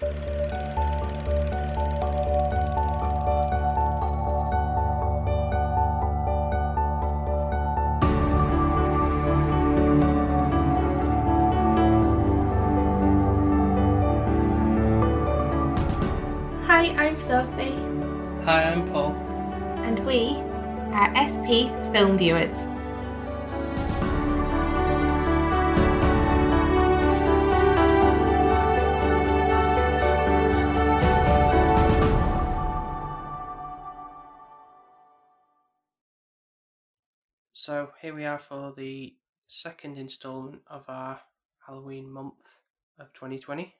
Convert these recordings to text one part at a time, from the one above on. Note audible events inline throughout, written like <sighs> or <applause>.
Hi, I'm Sophie, Hi, I'm Paul. and we are SP Film Viewers. Here we are for the second instalment of our Halloween month of 2020.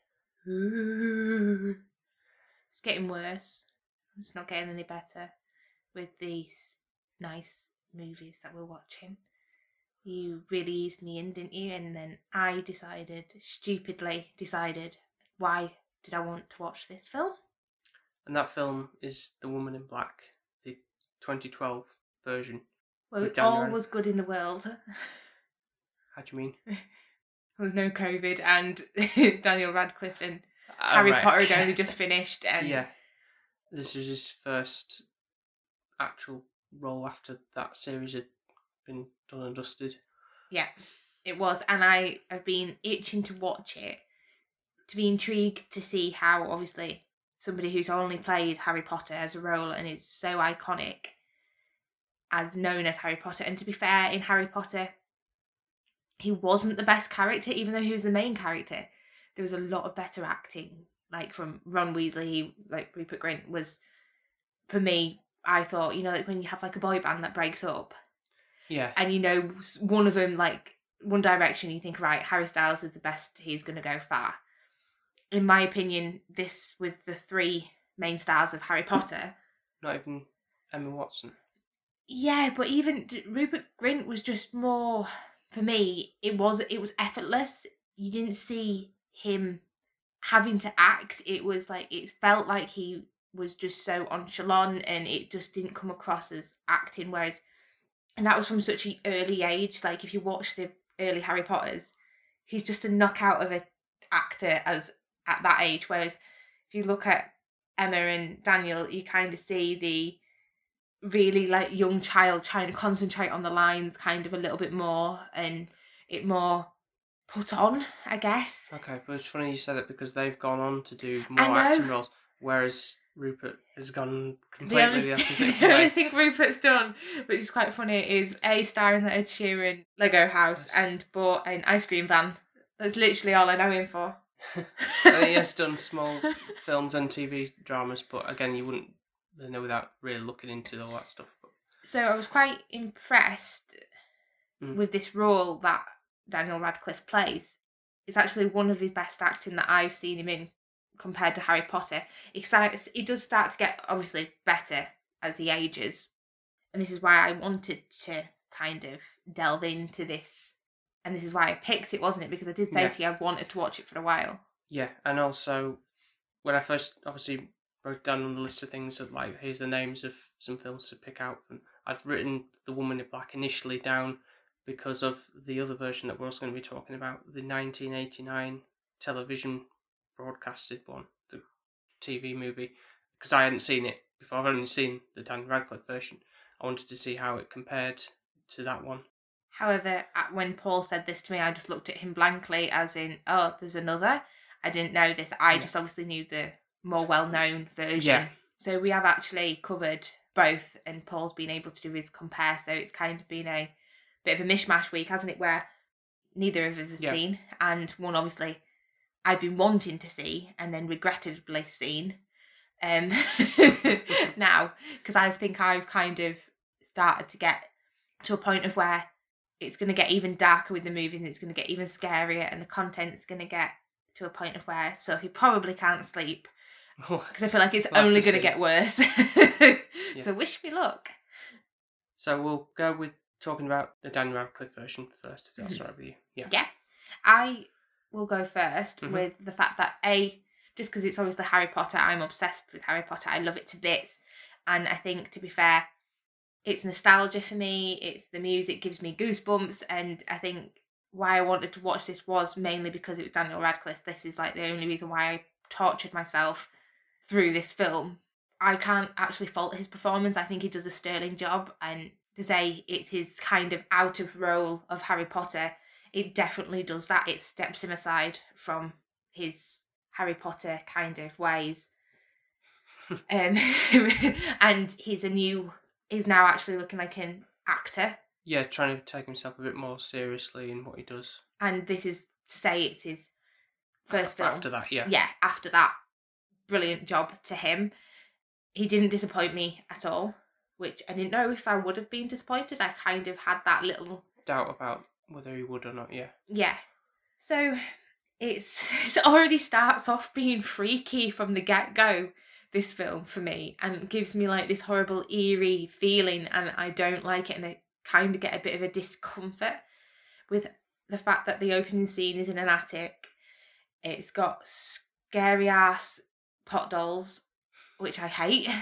Ooh. It's getting worse. It's not getting any better with these nice movies that we're watching. You really eased me in, didn't you? And then I decided, stupidly decided, why did I want to watch this film? And that film is The Woman in Black, the 2012 version. Well, With all was good in the world. How do you mean? <laughs> There was no COVID, and <laughs> Daniel Radcliffe and Ah, Harry right. Potter had only just finished, <laughs> and yeah. This is his first actual role after that series had been done and dusted. yeah, it was. And I have been itching to watch it, to be intrigued to see how, obviously, somebody who's only played Harry Potter as a role and is so iconic as known as Harry Potter. And to be fair, in Harry Potter, he wasn't the best character, even though he was the main character. There was a lot of better acting, like from Ron Weasley, like Rupert Grint was, for me, I thought, you know, like when you have like a boy band that breaks up, Yeah. and you know one of them like one direction you think right harry styles is the best he's going to go far in my opinion this with the three main stars of harry potter Not even Emma Watson. Yeah but even rupert grint was just more for me it was it was effortless. You didn't see him having to act. It was like it felt like he was just so nonchalant and it just didn't come across as acting. Whereas and that was from such an early age like if you watch the early harry potters he's just a knockout of a actor as at that age. Whereas if you look at emma and daniel you kind of see the really like young child trying to concentrate on the lines kind of a little bit more and it more put on i guess Okay, but it's funny you said that because they've gone on to do more acting roles, whereas Rupert has gone the completely only, the opposite <laughs> the only thing Rupert's done, which is quite funny, is A starring the Ed Sheeran Lego house Nice. and bought an ice cream van. That's literally all I know him for. <laughs> He has done <laughs> small films and TV dramas, but again, you wouldn't know without really looking into all that stuff. But So I was quite impressed Mm. with this role that Daniel Radcliffe plays. It's actually one of his best acting that I've seen him in compared to Harry Potter. It starts, it does start to get obviously better as he ages, and this is why I wanted to kind of delve into this, and this is why I picked it, wasn't it? Because I did say Yeah. to you I wanted to watch it for a while. yeah, and also when I first obviously wrote down on the list of things that like here's the names of some films to pick out from. I'd written The Woman in Black initially down because of the other version that we're also going to be talking about, the 1989 television broadcasted one, the TV movie, because I hadn't seen it before. I've only seen the Dan Radcliffe version. I wanted to see how it compared to that one. However, when Paul said this to me, I just looked at him blankly, as in, oh, there's another. I didn't know this. I Yeah. just obviously knew the more well known version. Yeah. So we have actually covered both, and Paul's been able to do his compare. So it's kind of been a bit of a mishmash week, hasn't it? Where neither of us has Yeah. seen, and one obviously I've been wanting to see, and then regrettably seen. Um, <laughs> <laughs> now because I think I've kind of started to get to a point of where it's going to get even darker with the movies and it's going to get even scarier and the content's going to get to a point of where so Sophie probably can't sleep because I feel like it's We'll only going to get worse. <laughs> Yeah. So wish me luck. so we'll go with talking about the Dan Radcliffe version first, if that's Mhm. all right with you. Yeah. Yeah. I will go 1st Mhm. with the fact that A, just because it's obviously Harry Potter, I'm obsessed with Harry Potter. I love it to bits. And I think, to be fair, it's nostalgia for me. It's the music gives me goosebumps. And I think why I wanted to watch this was mainly because it was Daniel Radcliffe. This is like the only reason why I tortured myself through this film. I can't actually fault his performance. I think he does a sterling job. And to say it's his kind of out of role of Harry Potter, it definitely does that. It steps him aside from his Harry Potter kind of ways. <laughs> um, <laughs> and he's a new, he's now actually looking like an actor. Yeah, trying to take himself a bit more seriously in what he does. And this is to say it's his first film. After that, yeah. yeah, after that, brilliant job to him. He didn't disappoint me at all, which I didn't know if I would have been disappointed. I kind of had that little Doubt about whether he would or not, yeah. yeah. So it's <laughs> it already starts off being freaky from the get go. This film for me and gives me like this horrible eerie feeling, and I don't like it, and I kind of get a bit of a discomfort with the fact that the opening scene is in an attic. It's got scary ass pot dolls, which I hate. <laughs>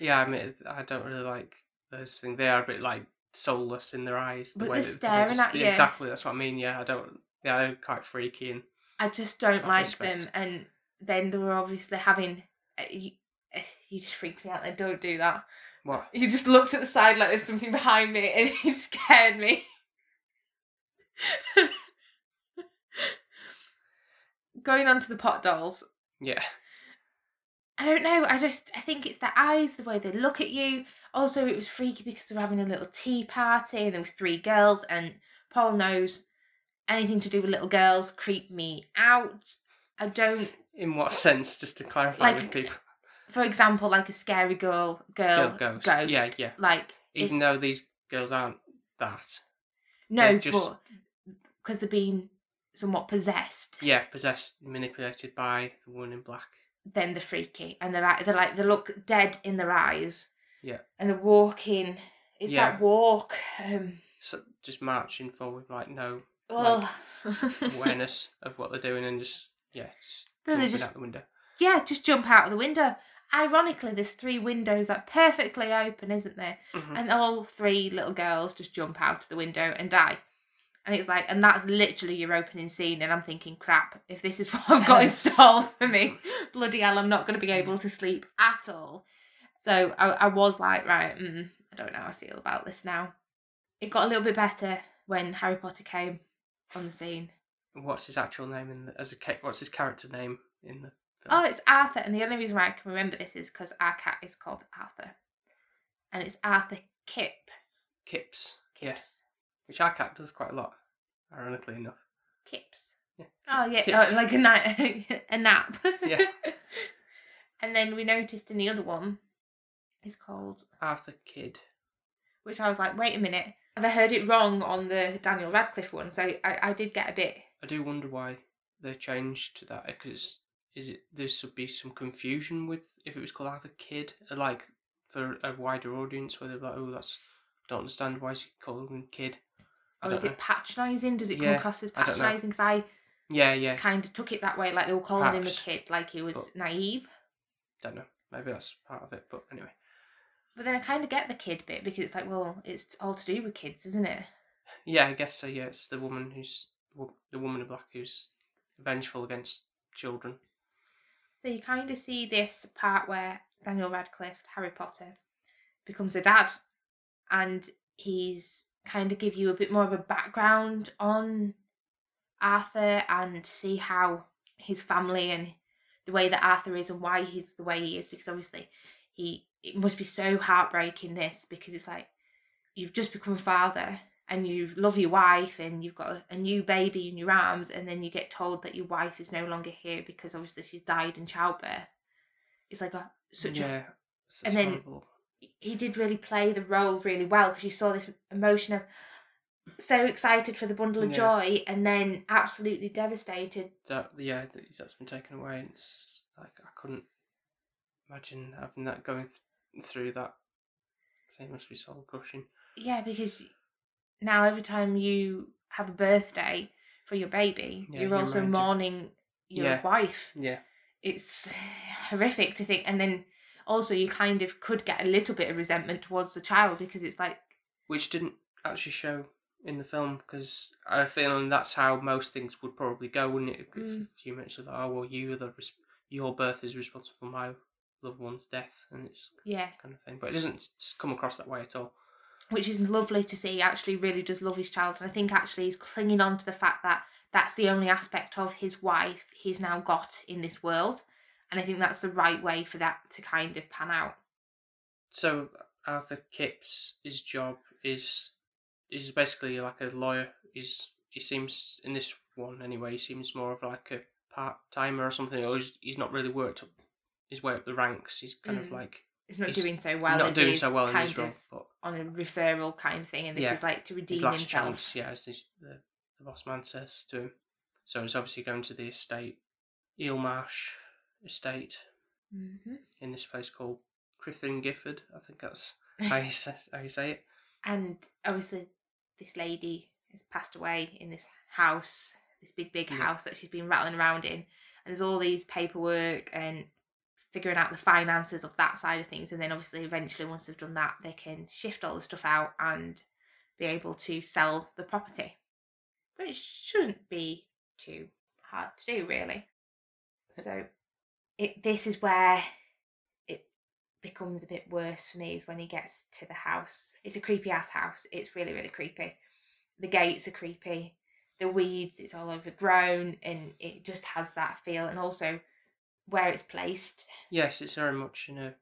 Yeah, I mean, I don't really like those things. They are a bit like soulless in their eyes. The But way they're staring just- at you. Exactly, that's what I mean. Yeah, I don't. Yeah, they're quite freaky and I just don't like respect. them. And then they were obviously having. Uh, you, uh, <laughs> you just freaked me out. Then don't do that. what? You just looked at the side like there's something behind me, and <laughs> he scared me. Going on to the pot dolls, Yeah, I don't know. I just I think it's their eyes, the way they look at you. Also, it was freaky because they were having a little tea party, and there was three girls, and Paul knows anything to do with little girls creep me out. I don't. in what sense? Just to clarify Like, with people, For example, like a scary girl, girl, Girl ghost. ghost. Yeah, yeah. Like if- even though these girls aren't that. no, they're just- because they're being somewhat possessed. Yeah, possessed, manipulated by the woman in black. Then they're freaky and they're like they're like they look dead in their eyes. Yeah. And they're walking. It's Yeah. that walk. Um So just marching forward, like no oh. <laughs> awareness of what they're doing, and just yeah, just Then they jumping just- out the window. yeah, just jump out of the window. Ironically, there's three windows that are perfectly open, isn't there? Mhm. And all three little girls just jump out of the window and die. And it's like, and that's literally your opening scene. And I'm thinking, crap, if this is <laughs> what I've got installed for me, <laughs> bloody hell, I'm not going to be able to sleep at all. So I, I was like, right, mm, I don't know how I feel about this now. It got a little bit better when Harry Potter came on the scene. What's his actual name in the, as a what's his character name in the Oh, it's Arthur. And the only reason why I can remember this is because our cat is called Arthur. And it's Arthur Kip. Kips. Yes, Kips. Which our cat does quite a lot, ironically enough. Kips. Yeah. Oh yeah, Kips. oh, like a night, <laughs> a nap. Yeah. <laughs> and then we noticed in the other one, it's called, Arthur Kidd. which I was like, wait a minute, have I heard it wrong on the Daniel Radcliffe one? So I, I did get a bit. I do wonder why they changed to that because it's is it there should be some confusion with if it was called Arthur Kidd, uh, like for a wider audience where they're like, oh, that's don't understand why is he called him Kid. I Or is know. it patronising? Does it come across as I patronising? Because I Yeah, yeah, kind of took it that way, like they were calling him a kid, like he was But- naive. don't know. Maybe that's part of it, but anyway. But then I kind of get the kid bit because it's like, well, it's all to do with kids, isn't it? Yeah, I guess so. Yeah, it's the woman who's the woman in black who's vengeful against children. So you kind of see this part where Daniel Radcliffe, Harry Potter, becomes a dad, and he's kind of give you a bit more of a background on Arthur and see how his family and the way that Arthur is and why he's the way he is because obviously he it must be so heartbreaking this because it's like you've just become a father and you love your wife and you've got a, a new baby in your arms and then you get told that your wife is no longer here because obviously she's died in childbirth it's like a such a yeah, it's and then- horrible. He did really play the role really well because you saw this emotion of so excited for the bundle of Yeah. joy and then absolutely devastated. That yeah that, that's been taken away and it's like i couldn't imagine having that going th- through that. Thing must be soul crushing. Yeah because now every time you have a birthday for your baby Yeah, you're you're also mourning your Yeah. wife. Yeah. It's <sighs> horrific to think and then also you kind of could get a little bit of resentment towards the child because it's like which didn't actually show in the film because i feel that's how most things would probably go wouldn't it if Mm. you mentioned that oh well you are the res- your birth is responsible for my loved one's death, and it's Yeah. kind of thing. But it doesn't come across that way at all. which is lovely to see. Actually, really does love his child, and I think actually he's clinging on to the fact that that's the only aspect of his wife he's now got in this world, and I think that's the right way for that to kind of pan out. So Arthur Kipps, his job is is basically like a lawyer. He's he seems in this one anyway. He seems more of like a part timer or something, or he's, he's not really worked up his way up the ranks. He's kind of Mm. like He's not He's doing so well. not doing so well in his role, but on a referral kind of thing, and this Yeah. is like to redeem himself. chance, yeah, as this, the the boss man says to him. So he's obviously going to the estate, Eel Marsh estate, hmm in this place called Crythin Gifford. I think that's how <laughs> you say, how you say it. and obviously this lady has passed away in this house this big big Yeah. house that she's been rattling around in and there's all these paperwork and figuring out the finances of that side of things and then obviously eventually once they've done that they can shift all the stuff out and be able to sell the property but it shouldn't be too hard to do really so it this is where it becomes a bit worse for me is when he gets to the house. It's a creepy ass house. It's really, really creepy. The gates are creepy. The weeds, it's all overgrown and it just has that feel. And also where it's placed. Yes, it's very much in a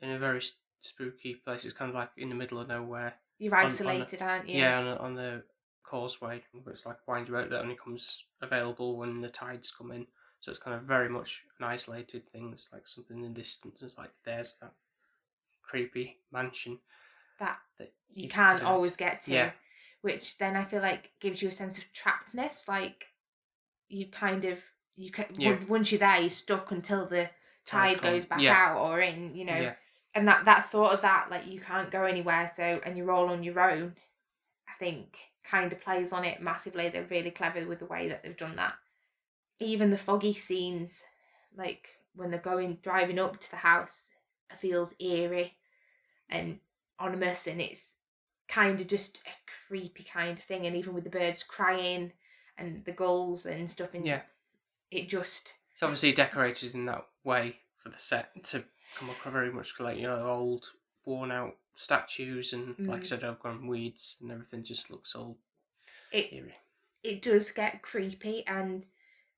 in a very spooky place. It's kind of like in the middle of nowhere. You're on a- isolated, aren't you? Yeah, on, on the causeway, where it's like a windy road that only comes available when the tides come in. So it's kind of very much an isolated thing. It's like something in the distance. It's like there's that creepy mansion That that you can't don't- always get to. Yeah. Which then I feel like gives you a sense of trappedness. Like you kind of you can Yeah. once you're there, you're stuck until the tide goes back yeah. out or in. You know, and that that thought of that like you can't go anywhere so and you're all on your own i think kind of plays on it massively they're really clever with the way that they've done that even the foggy scenes like when they're going driving up to the house feels eerie and ominous and it's kind of just a creepy kind of thing and even with the birds crying and the gulls and stuff and yeah. it just It's obviously decorated in that way for the set to come across very much like you know old, worn out statues and like I Mm. said, overgrown weeds and everything just looks all it eerie. it does get creepy and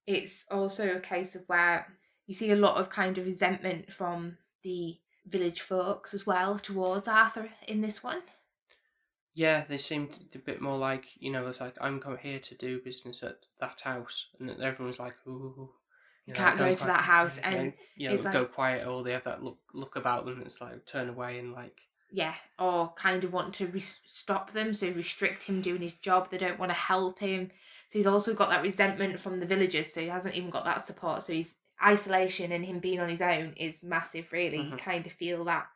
it's also a case of where you see a lot of kind of resentment from the village folks as well towards Arthur in this one. Yeah, they seemed a bit more like you know, it's like I'm come here to do business at that house, and everyone's like, ooh. You can't go to that house, and you know, it's go like- quiet, or they have that look look about them. It's like turn away and like Yeah, or kind of want to res- stop them, so restrict him doing his job. They don't want to help him. So he's also got that resentment from the villagers, so he hasn't even got that support. So his isolation and him being on his own is massive, really. You Mhm. kind of feel that,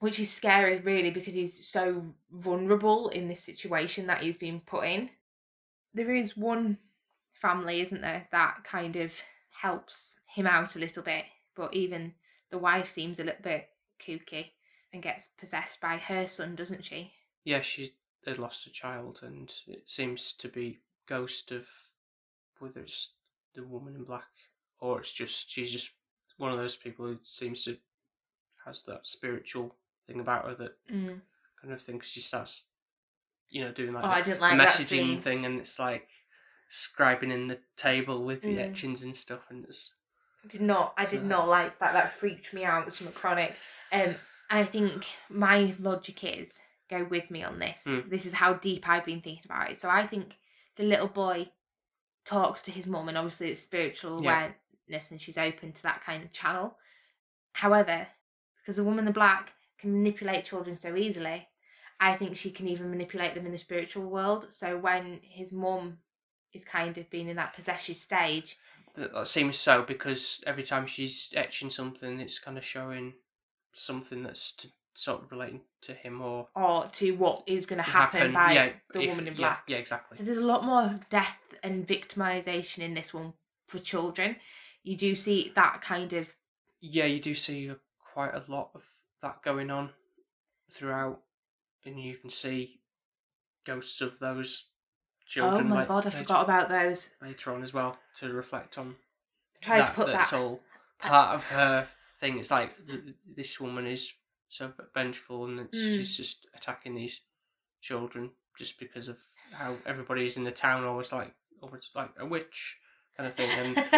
which is scary, really, because he's so vulnerable in this situation that he's been put in. There is one family, isn't there, that kind of helps him out a little bit, but even the wife seems a little bit kooky and gets possessed by her son, doesn't she? yeah, she they lost a child, and it seems to be ghost of whether it's the woman in black or it's just she's just one of those people who seems to has that spiritual thing about her that Mm. kind of thing 'cause she starts you know doing like Oh, the, I didn't the like that messaging thing and it's like scribing in the table with the Mm. etchings and stuff and it's I did not. I did not like that. That freaked me out. Some chronic. Um, and I think my logic is go with me on this. Mm. This is how deep I've been thinking about it. So I think the little boy talks to his mum, and obviously it's spiritual Yeah. awareness, and she's open to that kind of channel. However, because the woman in the black can manipulate children so easily, I think she can even manipulate them in the spiritual world. So when his mum is kind of being in that possessive stage, that, that uh, seems so because every time she's etching something it's kind of showing something that's to, sort of relating to him or or to what is going to happen, by yeah, the if- woman in black. yeah exactly So there's a lot more death and victimization in this one for children. You do see that kind of yeah, you do see uh, quite a lot of that going on throughout, and you can see ghosts of those children. oh my like, god, I later- forgot about those. later on as well to reflect on that, to put that's that all part of her thing. It's like th- th- this woman is so vengeful and it's, Mm. she's just attacking these children just because of how everybody is in the town always like almost like a witch kind of thing and <laughs>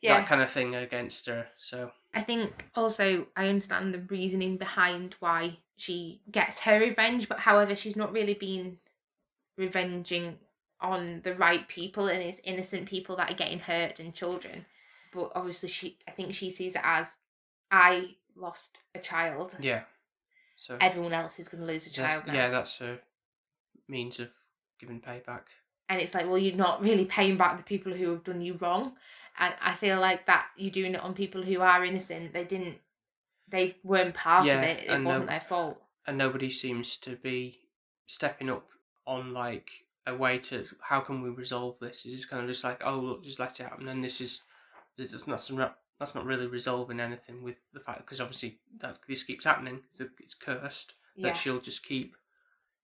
yeah. that kind of thing against her. So I think also I understand the reasoning behind why she gets her revenge, but however, she's not really been revenging on the right people and it's innocent people that are getting hurt and children. But obviously, she I think she sees it as I lost a child. yeah, so Everyone else is going to lose a that's- child now. yeah, that's a means of giving payback. and it's like, well, you're not really paying back the people who have done you wrong. And I feel like that you're doing it on people who are innocent. They didn't, they weren't part Yeah, of it. It and, wasn't um, their fault. and nobody seems to be stepping up on like a way to how can we resolve this? It's just kind of just like oh look, just let it happen, and this is this is not some that's not really resolving anything with the fact because obviously that this keeps happening. It's, it's cursed Yeah. that she'll just keep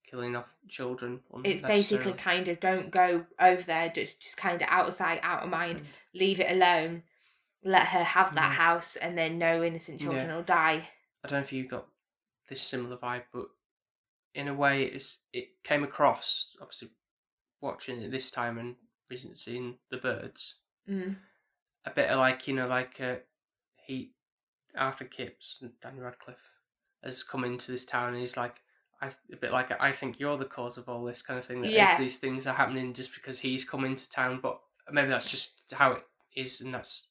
killing off children. It's basically kind of don't go over there, just just kind of outside, out of mind, Mm. leave it alone, let her have that Mm. house, and then no innocent Yeah. children will die. I don't know if you got this similar vibe, but in a way, it's it came across obviously watching it this time and recently seeing the birds. Mm. A bit of like you know like uh, he Arthur Kipps and Daniel Radcliffe has come into this town and he's like I a bit like I think you're the cause of all this kind of thing that Yeah. these things are happening just because he's come into town but maybe that's just how it is and that's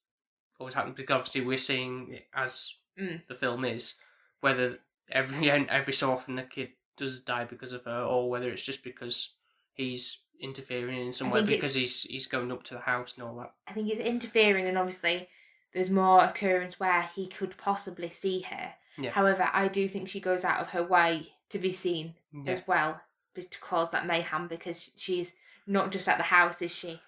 always happened because obviously we're seeing it as Mm. the film is whether every <laughs> every so often the kid does die because of her or whether it's just because he's interfering in some I way because he's he's going up to the house and all that I think it's interfering, and obviously there's more occurrence where he could possibly see her. Yeah. However, I do think she goes out of her way to be seen yeah as well to cause that mayhem because she's not just at the house, is she?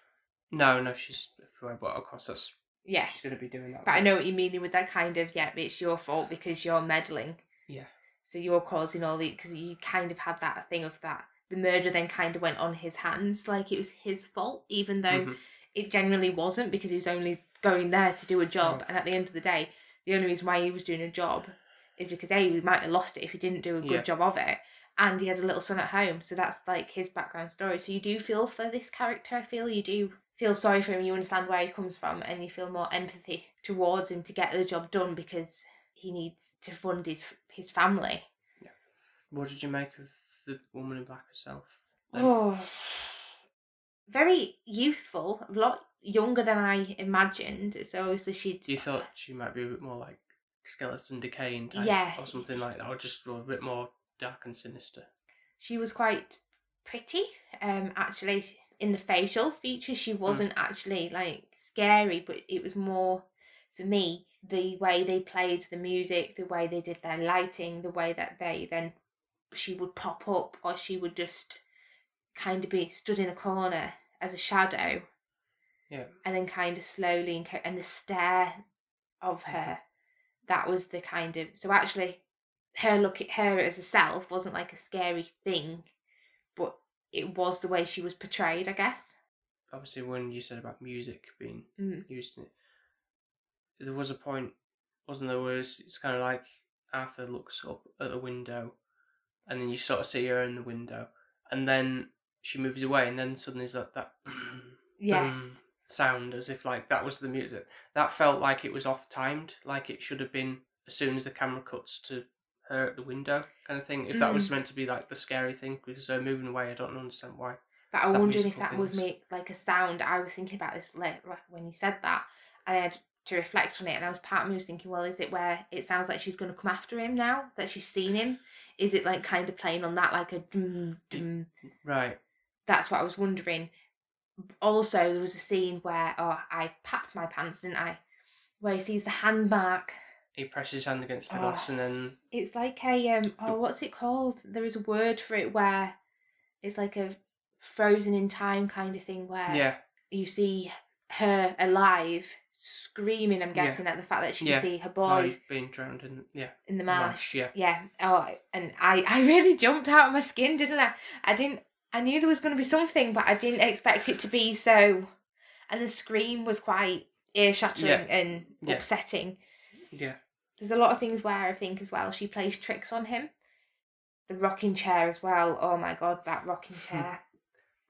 No, no, she's everywhere, but of course that's Yeah. she's going to be doing that. But I know what you mean with that kind of, yeah, it's your fault because you're meddling. Yeah. So you're causing all the, because you kind of had that thing of that. The murder then kind of went on his hands, like it was his fault, even though Mhm. it genuinely wasn't because he was only going there to do a job. Oh. And at the end of the day, the only reason why he was doing a job is because A, we might have lost it if he didn't do a good Yeah. job of it. And he had a little son at home. So that's like his background story. So you do feel for this character, I feel. You do feel sorry for him, you understand where he comes from, and you feel more empathy towards him to get the job done because he needs to fund his his family. Yeah. What did you make of the woman in black herself? Then? Oh, very youthful, a lot younger than I imagined. So obviously she'd You thought she might be a bit more like skeleton decaying type, Yeah. or something like that, or just a bit more dark and sinister. she was quite pretty. Um, actually, in the facial features, she wasn't actually like scary, but it was more for me the way they played the music, the way they did their lighting, the way that they then she would pop up or she would just kind of be stood in a corner as a shadow Yeah. and then kind of slowly and, and the stare of her that was the kind of so actually her look at her as a self wasn't like a scary thing but it was the way she was portrayed i guess Obviously, when you said about music being Mm. used in it, there was a point, wasn't there? Where it's, it's kind of like Arthur looks up at the window, and then you sort of see her in the window, and then she moves away, and then suddenly there's like that. <clears throat> yes boom sound as if like that was the music. That felt like it was off timed, like it should have been as soon as the camera cuts to her at the window, kind of thing. If that was mm. meant to be like the scary thing, because her moving away, I don't understand why. but i'm wondering if that would make like a sound i was thinking about this like, like when you said that and i had to reflect on it and i was part of me was thinking well is it where it sounds like she's going to come after him now that she's seen him is it like kind of playing on that like a dum, dum, Right. that's what I was wondering. Also, there was a scene where oh, I packed my pants, didn't I? Where he sees the hand mark. He presses his hand against the glass Oh. and then It's like a um. Oh, what's it called? There is a word for it where it's like a frozen in time kind of thing where yeah, you see her alive screaming. I'm Yeah. guessing at the fact that she Yeah. can see her boy being drowned in yeah in the marsh. marsh. Yeah, Yeah. Oh, and I I really jumped out of my skin, didn't I? I didn't. I knew there was going to be something, but I didn't expect it to be so. And the scream was quite. ear shattering Yeah. and Yeah. upsetting. Yeah. There's a lot of things where I think as well she plays tricks on him. The rocking chair as well. Oh my god, that rocking chair.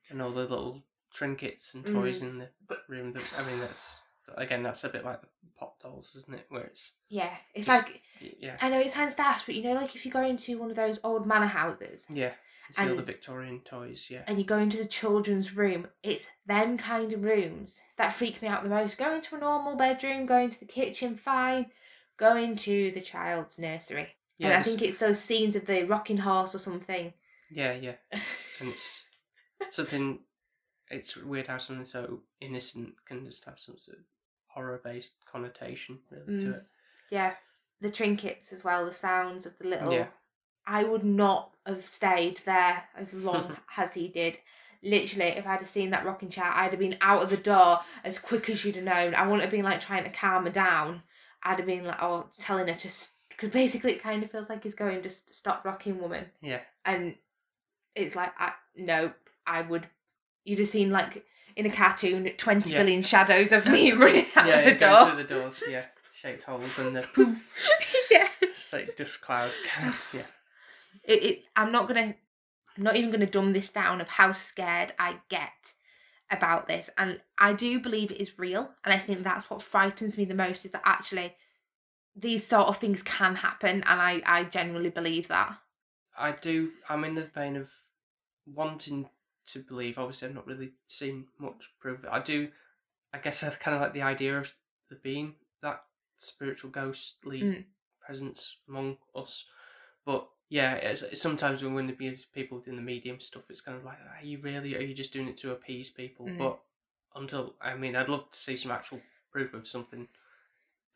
And all the little trinkets and Mm. toys in the room. That, I mean, that's again, that's a bit like the pop dolls, isn't it? Where it's yeah, it's just- like yeah, I know it sounds daft, but you know, like if you go into one of those old manor houses yeah. See all the Victorian toys. Yeah, and you go into the children's room, it's them kind of rooms that freak me out the most. Go into a normal bedroom, go into the kitchen, fine. Go into the child's nursery. yeah. and I think it's those scenes of the rocking horse or something. yeah, yeah. <laughs> And it's something. It's weird how something so innocent can just have some sort of horror-based connotation really, to Mm. it. yeah, the trinkets as well, the sounds of the little. Yeah. I would not have stayed there as long <laughs> as he did. Literally, if I'd have seen that rocking chair, I'd have been out of the door as quick as you'd have known. I wouldn't have been like trying to calm her down. I'd have been like, oh, telling her to, because basically it kind of feels like he's going, just stop rocking, woman. Yeah, And it's like, I, no, I would. You'd have seen like in a cartoon, twenty Yeah. billion shadows of me <laughs> running out yeah. of the yeah, door. through the doors. Yeah, shaped holes and the <laughs> poof, yeah. it's like dust cloud. <sighs> yeah, it, it I'm not gonna I'm not even gonna dumb this down of how scared I get about this. And I do believe it is real. And I think that's what frightens me the most is that actually these sort of things can happen and I, I genuinely believe that. I do. I'm in the vein of wanting to believe. Obviously, I've not really seen much proof. I do. I guess I kind of like the idea of there being that spiritual ghostly Mm. presence among us. But yeah, it's, it's sometimes when the be- people doing the medium stuff, it's kind of like, are you really? Are you just doing it to appease people? Mm. But until I mean, I'd love to see some actual proof of something.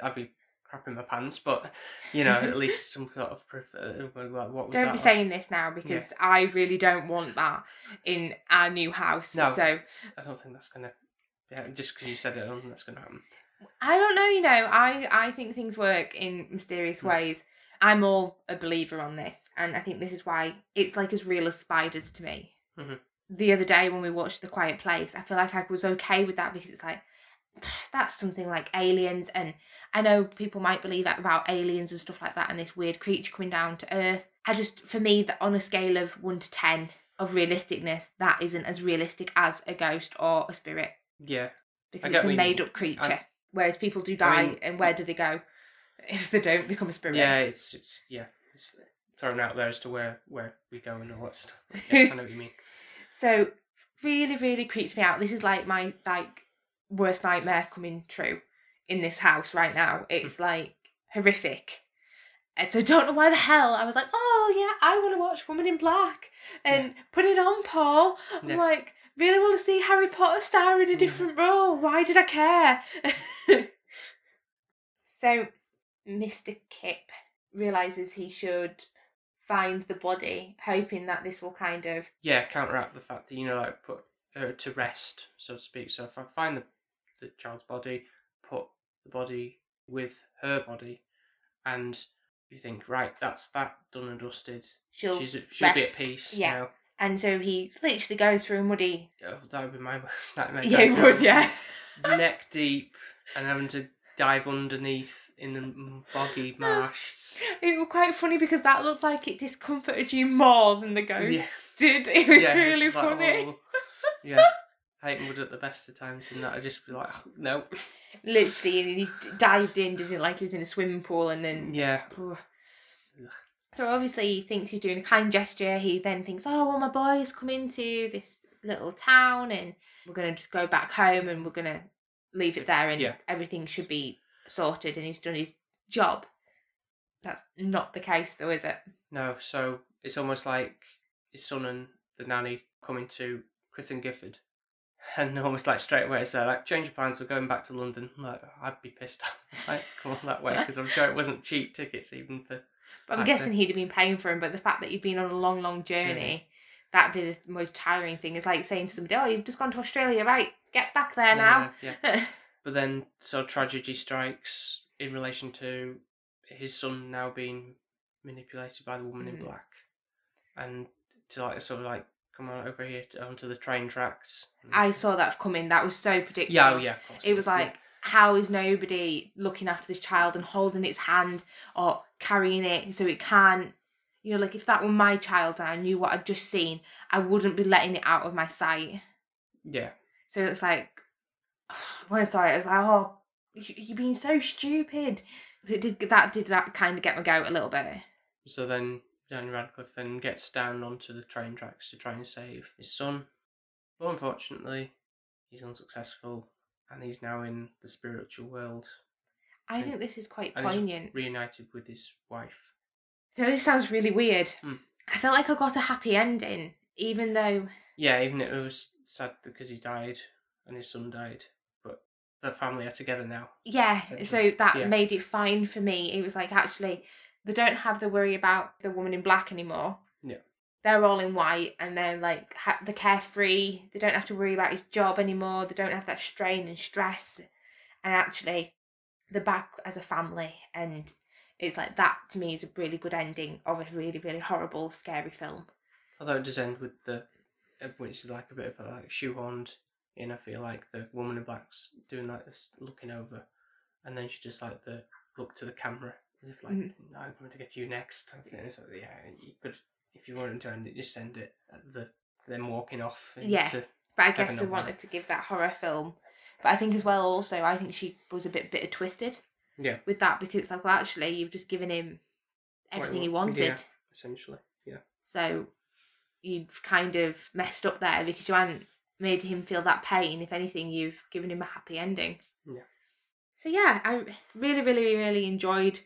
I'd be crapping my pants, but you know, at least some sort of proof. That, uh, like, what was Don't be like? saying this now because I really don't want that in our new house. No. So I don't think that's gonna. Yeah, just because you said it, I don't think that's gonna happen. I don't know, you know, I I think things work in mysterious Mm. ways. I'm all a believer on this, and I think this is why it's like as real as spiders to me. Mhm. The other day when we watched The Quiet Place, I feel like I was okay with that because it's like <sighs> that's something like aliens, and I know people might believe that about aliens and stuff like that, and this weird creature coming down to Earth. I just, for me, that on a scale of one to ten of realisticness, that isn't as realistic as a ghost or a spirit Yeah, because it's a made up creature. Whereas people do die, I mean- and where do they go <laughs> if they don't become a spirit? yeah, it's it's yeah, it's thrown out there as to where where we go and all that stuff. I know what you mean. <laughs> So really, really creeps me out. This is like my like worst nightmare coming true in this house right now. Hmm. It's like horrific. And so I don't know why the hell I was like, oh yeah, I want to watch Woman in Black and put it on, Paul. I'm Yeah. like, really want to see Harry Potter star in a Yeah. different role. Why did I care? <laughs> so Mr. Kip realizes he should find the body, hoping that this will kind of Yeah, counteract the fact that you know, like put her to rest, so to speak. So if I find the the child's body, the body with her body, and you think, right, that's that done and dusted. she'll She's she'll be at peace yeah. now. And so he literally goes through muddy. Oh, that would be my <laughs> worst nightmare. Yeah, going would, down yeah. neck deep and having to dive underneath in the boggy <laughs> marsh. It was quite funny because that looked like it discomforted you more than the ghost Yeah. did. <laughs> It was it's really like, funny. oh, yeah, Hayden would at the best of times, and that I'd just be like, "Oh, no. Literally, and he dived in, didn't it, like he was in a swimming pool, and then. Yeah, Ugh. So obviously he thinks he's doing a kind gesture. He then thinks, oh, well, my boys come into this little town, and we're gonna just go back home, and we're gonna leave it there, and Yeah. everything should be sorted, and he's done his job. That's not the case, though, is it? no. So it's almost like his son and the nanny coming to Crythin Gifford. <laughs> And almost like straight away, so like, change your plans, we're going back to London. Like, I'd be pissed off. <laughs> Like, come on that way, because I'm sure it wasn't cheap tickets even for. But I'm guessing he'd have been paying for him. But the fact that you've been on a long, long journey, Journey. that'd be the most tiring thing. is like saying to somebody, "Oh, you've just gone to Australia, right? Get back there now." Yeah, yeah. <laughs> But then, so tragedy strikes in relation to his son now being manipulated by the woman in Mm. black, and to like sort of like come on over here to, onto the train tracks. I saw that coming. That was so predictable. Yeah, oh, yeah, of course. It was yeah. like how is nobody looking after this child and holding its hand or carrying it so it can't you know like if that were my child and i knew what i'd just seen i wouldn't be letting it out of my sight Yeah. so it's like <sighs> when i saw it i was like oh you- you're being so stupid 'Cause it did that did that kind of get my goat a little bit So then Daniel Radcliffe then gets down onto the train tracks to try and save his son. But unfortunately, he's unsuccessful and he's now in the spiritual world, i And- think this is quite poignant reunited with his wife. you know this sounds really weird Hmm. i felt like i got a happy ending even though Yeah, even it was sad because he died and his son died, but the family are together now. yeah so that Yeah. made it fine for me it was like actually they don't have the worry about the woman in black anymore. Yeah. they're all in white and they're like ha- they're carefree. They don't have to worry about his job anymore. They don't have that strain and stress. And actually they're back as a family. And it's like that to me is a really good ending of a really really horrible scary film. Although it does end with the, uh, which is like a bit of a like shoehorned in. I feel like the woman in black's doing like this, looking over, and then she just like the look to the camera as if like Mhm. I'm going to get you next. I think like, yeah, you could if you wanted to end it, just end it at the them walking off. Yeah. into- but i guess they wanted to give that horror film but i think as well also i think she was a bit bitter twisted Yeah. with that because it's like well actually you've just given him everything he wanted yeah. essentially. Yeah. so you've kind of messed up there because you hadn't made him feel that pain if anything you've given him a happy ending Yeah. so yeah i really really really enjoyed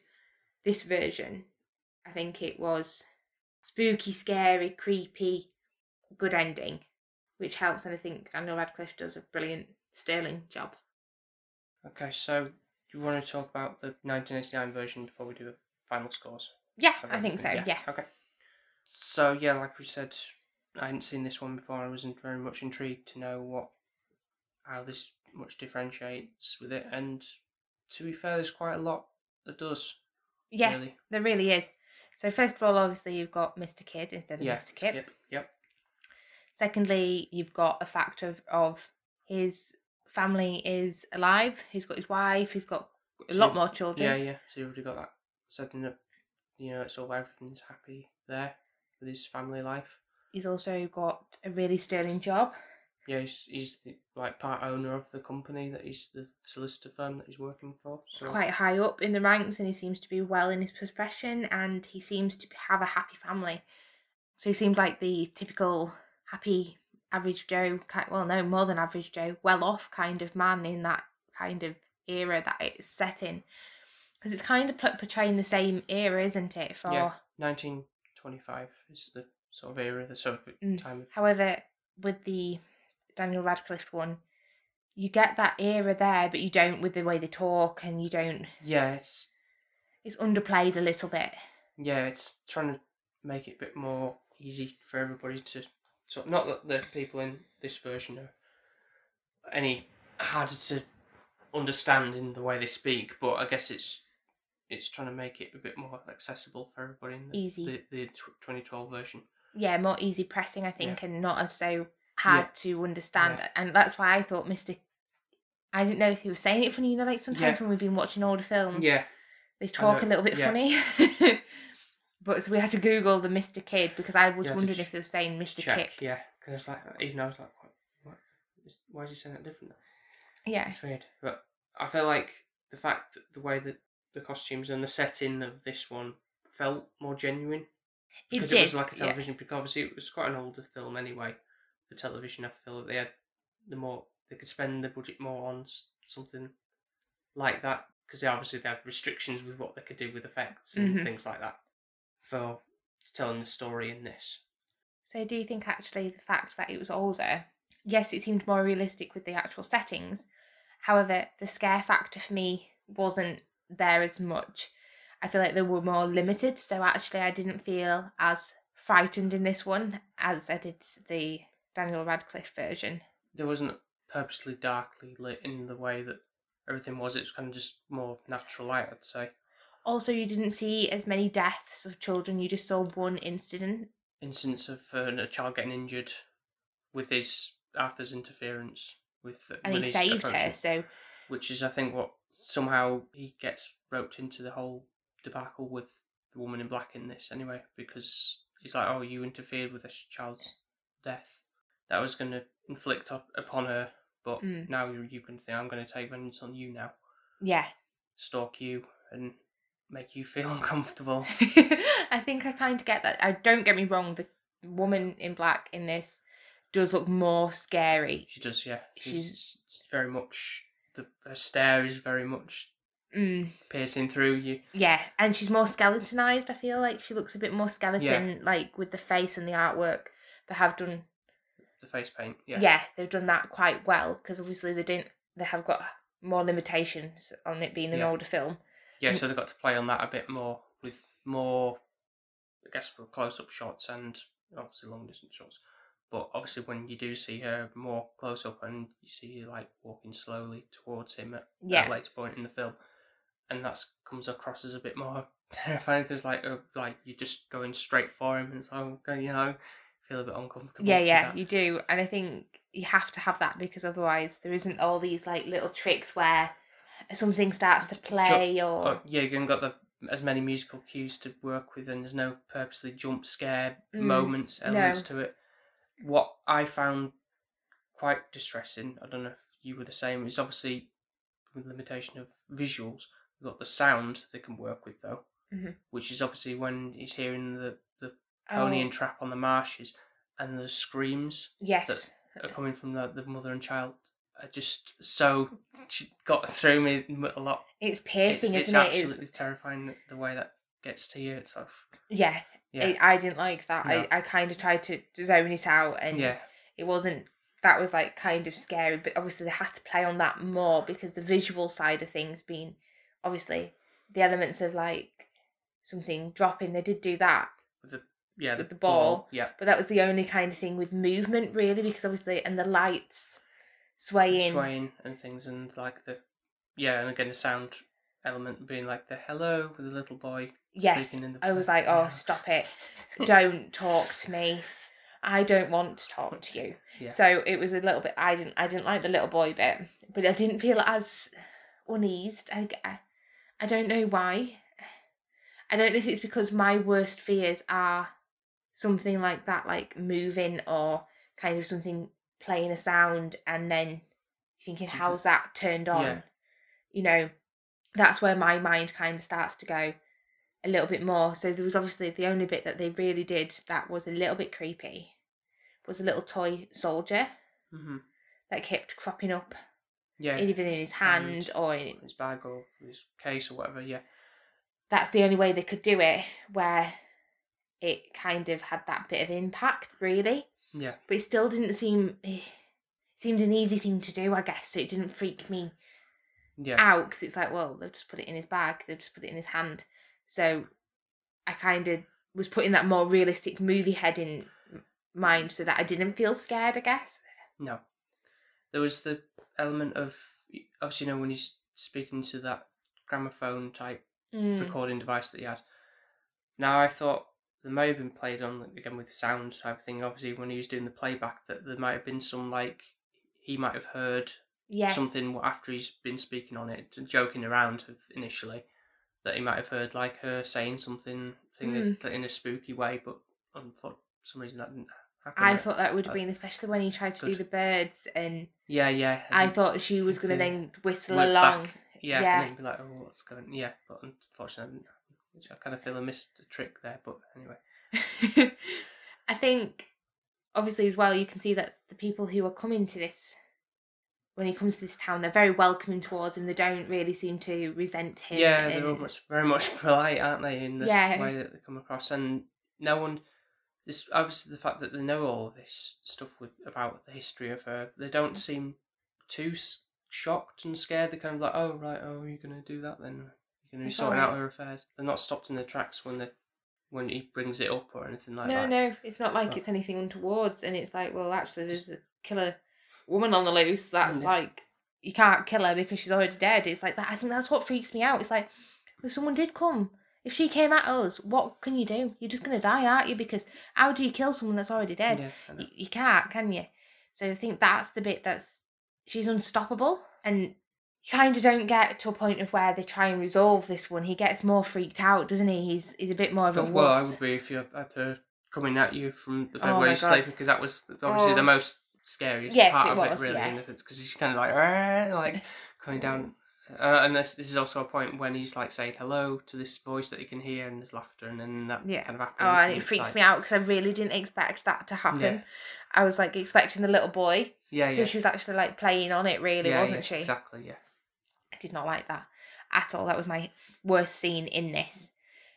this version i think it was spooky scary creepy good ending which helps and i think daniel radcliffe does a brilliant sterling job Okay, so do you want to talk about the 1989 version before we do the final scores? yeah i think so everything? yeah Okay. So yeah, like we said, I hadn't seen this one before. I wasn't very much intrigued to know what how this much differentiates with it, and to be fair, there's quite a lot that does. Yeah Really. there really is so first of all obviously you've got mr kid instead of Yeah. mr kip Skip. Yep. Secondly, you've got a fact of, of his family is alive. He's got his wife. He's got a So lot more children. Yeah, yeah. So you've already got that setting up. You know, it's all everything's happy there with his family life. He's also got a really sterling job. Yeah, he's, he's the, like part owner of the company that he's the solicitor firm that he's working for. So Quite high up in the ranks, and he seems to be well in his profession, and he seems to have a happy family. So he seems like the typical happy average Joe. Well, no, more than average Joe, well off kind of man in that kind of era that it's set in. Because it's kind of portraying the same era, isn't it? For Yeah. 1925 is the sort of era, the sort of Mm. time However, with the Daniel Radcliffe one, you get that era there, but you don't with the way they talk, and you don't. yeah, it's It's underplayed a little bit. yeah, it's trying to make it a bit more easy for everybody to. So not that the people in this version are any harder to understand in the way they speak, but I guess it's it's trying to make it a bit more accessible for everybody in the, Easy. the, the 2012 version. Yeah, more easy pressing, I think, and not as so hard to understand. And that's why I thought Mister. I didn't know if he was saying it funny. You know, like sometimes Yeah. when we've been watching older films, Yeah, they talk a little bit yeah. funny. <laughs> but so we had to Google the Mister Kid because I was had wondering ch- if they were saying Mister check. Kip. Yeah, because it's like even I was like, what, Why is he saying that differently? Yeah, It's weird, but I feel like the fact that the way that the costumes and the setting of this one felt more genuine it because did. it was like a yeah. television. Because obviously it was quite an older film anyway. The television, I feel that they had the more they could spend the budget more on something like that because they obviously they had restrictions with what they could do with effects and Mhm. things like that for telling the story in this. So do you think actually the fact that it was older, yes, it seemed more realistic with the actual settings. However, the scare factor for me wasn't there as much. I feel like they were more limited, so actually I didn't feel as frightened in this one as I did the Daniel Radcliffe version. there wasn't purposely darkly lit in the way that everything was. It's kind of just more natural light, I'd say. Also, you didn't see as many deaths of children, you just saw one incident. Instance of uh, a child getting injured with his Arthur's interference with the, and he saved her. So which is I think what somehow he gets roped into the whole debacle with the woman in black in this anyway because he's like, oh, you interfered with this child's death. That was going to inflict up upon her, but Mm. now you you can think I'm going to take vengeance on you now, Yeah. stalk you and make you feel <laughs> uncomfortable. <laughs> I think I kind of get that. I don't get me wrong. The woman in black in this does look more scary. She does, yeah. She's- She's very much the her stare is very much Mm, piercing through you. yeah, and she's more skeletonized. I feel like she looks a bit more skeleton, like with the face and the artwork. They have done, The face paint, yeah, yeah. they've done that quite well because obviously they didn't. They have got more limitations on it being an Yeah. older film. Yeah, so they've got to play on that a bit more with more, I guess, close up shots and obviously long distance shots. But obviously, when you do see her more close up and you see her like walking slowly towards him at, at Yeah. a later point in the film, and that comes across as a bit more <laughs> terrifying because like uh, like you're just going straight for him and it's like okay, you know feel a bit uncomfortable. Yeah, yeah, that. you do, and I think you have to have that because otherwise there isn't all these like little tricks where something starts to play or Oh, yeah, you haven't got the as many musical cues to work with, and there's no purposely jump scare Mm, moments, elements no. to it. What I found quite distressing, I don't know if you were the same, is obviously with limitation of visuals, we've got the sound they can work with though, Mhm. which is obviously when he's hearing the, pony Oh, and trap on the marshes and the screams yes, that are coming from the, the mother and child are just so <laughs> got through me a lot it's piercing, it's, isn't it's it? It's absolutely terrifying the- way that gets to you. It's of yeah. yeah, It, I didn't like that. No. I, I kind of tried to zone it out, and yeah, it wasn't. That was like kind of scary, but obviously they had to play on that more because the visual side of things being obviously the elements of like something dropping. They did do that, with the yeah with the ball. Yeah, but that was the only kind of thing with movement really because obviously and the lights swaying. swaying and things, and like the yeah, and again the sound element being like the hello with the little boy. Yes, speaking in the I was like, oh, stop it! <laughs> Don't talk to me. I don't want to talk to you. Yeah. So it was a little bit. I didn't. I didn't like the little boy bit, but I didn't feel as uneased. I, I, I don't know why. I don't know if it's because my worst fears are something like that, like moving or kind of something playing a sound and then thinking, how's that turned on? Yeah. You know, that's where my mind kind of starts to go a little bit more. So there was obviously the only bit that they really did that was a little bit creepy was a little toy soldier hmm that kept cropping up Yeah, either in his hand hand. or in his bag or his case or whatever. Yeah, that's the only way they could do it where it kind of had that bit of impact really. Yeah, but it still didn't seem it seemed an easy thing to do i guess so it didn't freak me yeah, out because it's like well they've just put it in his bag they've just put it in his hand. So i kind of was putting that more realistic movie head in mind so that i didn't feel scared i guess. No. There was the element of obviously you know when he's speaking to that gramophone type Mm, recording device that he had. Now I thought there may have been played on again with the sound type thing. Obviously, when he was doing the playback, that there might have been some like he might have heard yes something after he's been speaking on it, joking around initially, that he might have heard like her saying something thing Mm. that- in a spooky way, but um, for some reason that didn't happen. i thought that would have been especially when he tried to do the birds and yeah, yeah. i thought she was going to then whistle along back, yeah, yeah. and then be like, oh, what's going? Yeah, but unfortunately, I didn't happen, which I kind of feel I missed a trick there. But anyway. <laughs> I think obviously as well you can see that the people who are coming to this when he comes to this town they're very welcoming towards him they don't really seem to resent him Yeah, they're all much very much <laughs> polite, aren't they, in the Yeah. way that they come across, and no one. This obviously the fact that they know all this stuff with about the history of her. They don't mm. seem too shocked and scared. They're kind of like, oh right, oh you're gonna do that then. Gonna be sorting out her affairs. They're not stopped in their tracks when they when he brings it up or anything like no that. no no, it's not like But- it's anything untowards and it's like well actually there's a killer woman on the loose that's Yeah. like you can't kill her because she's already dead. It's like that i think that's what freaks me out. It's like if someone did come. If she came at us what can you do? You're just going to die aren't you? Because how do you kill someone that's already dead? Yeah, you, you can't can you? So i think that's the bit that's she's unstoppable and you kind of don't get to a point of where they try and resolve this one. He gets more freaked out, doesn't he? He's he's a bit more of a well, I would be if you had to coming at you from the bed Oh where he's sleeping, because that was obviously Oh. the most scariest Yes, part it of was, it, really. yeah. Because he's kind of like, like <laughs> coming down. Uh, and this, this is also a point when he's like saying hello to this voice that he can hear, and there's laughter, and then that Yeah. kind of happens. Oh, and it freaks like- me out because I really didn't expect that to happen. Yeah. I was like expecting the little boy, Yeah, so yeah. she was actually like playing on it, really, yeah, wasn't she? Exactly, yeah. I did not like that at all. That was my worst scene in this.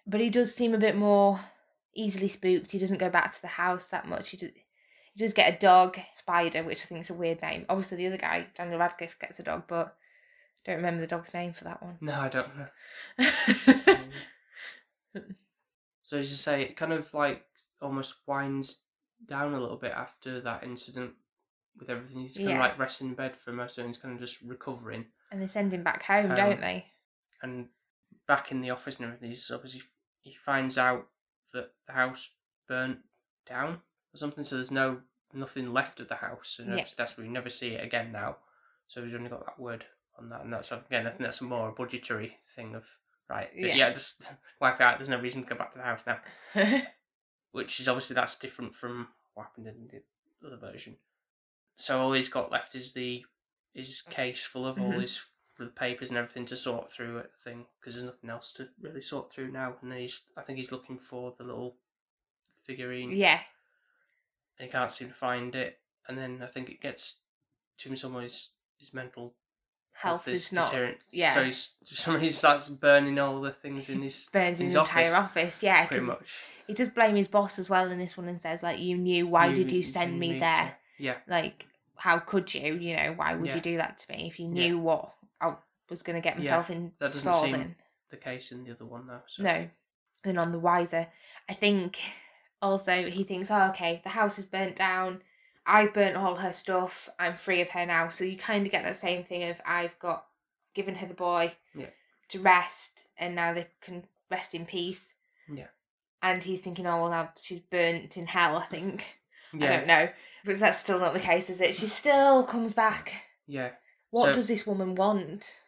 But he does seem a bit more easily spooked. He doesn't go back to the house that much. He does, he does get a dog, Spider, which I think is a weird name. Obviously, the other guy, Daniel Radcliffe, gets a dog, but don't remember the dog's name for that one. No, I don't know. <laughs> So as you say, it kind of like almost winds down a little bit after that incident with everything. He's kind Yeah. of like resting in bed for most of it. and He's kind of just recovering. And they send him back home, Um, don't they? And back in the office and everything, he's obviously he finds out that the house burnt down or something. So there's no nothing left of the house, and Yeah. that's where we never see it again now. So he's only got that word on that, and that's again I think that's more a budgetary thing of right. Yeah, Yeah. just <laughs> wipe it out. There's no reason to go back to the house now. <laughs> which is obviously that's different from what happened in the other version. So all he's got left is the his case full of all Mhm. his the papers and everything to sort through it thing because there's nothing else to really sort through now. And he's I think he's looking for the little figurine yeah, and he can't seem to find it. And then I think it gets to him somewhere his his mental health is not. deteriorating. yeah. So he's <laughs> somebody he starts burning all the things in his <laughs> Burns his his entire office, office, yeah. pretty much. he does blame his boss as well in this one and says like, "You knew. Why did you send me there? to- Yeah. Like, how could you? You know, why would Yeah. you do that to me if you Yeah. knew what I was going to get Yeah, myself in that doesn't seem- in?" the case in the other one though. So. No. Then on the wiser, I think also he thinks, oh, okay, the house is burnt down. I've burnt all her stuff. I'm free of her now. So you kind of get that same thing of I've got given her the boy Yeah. to rest, and now they can rest in peace. Yeah. And he's thinking, oh well, now she's burnt in hell. I think I don't know, but that's still not the case, is it? She <sighs> still comes back. yeah. What So- does this woman want?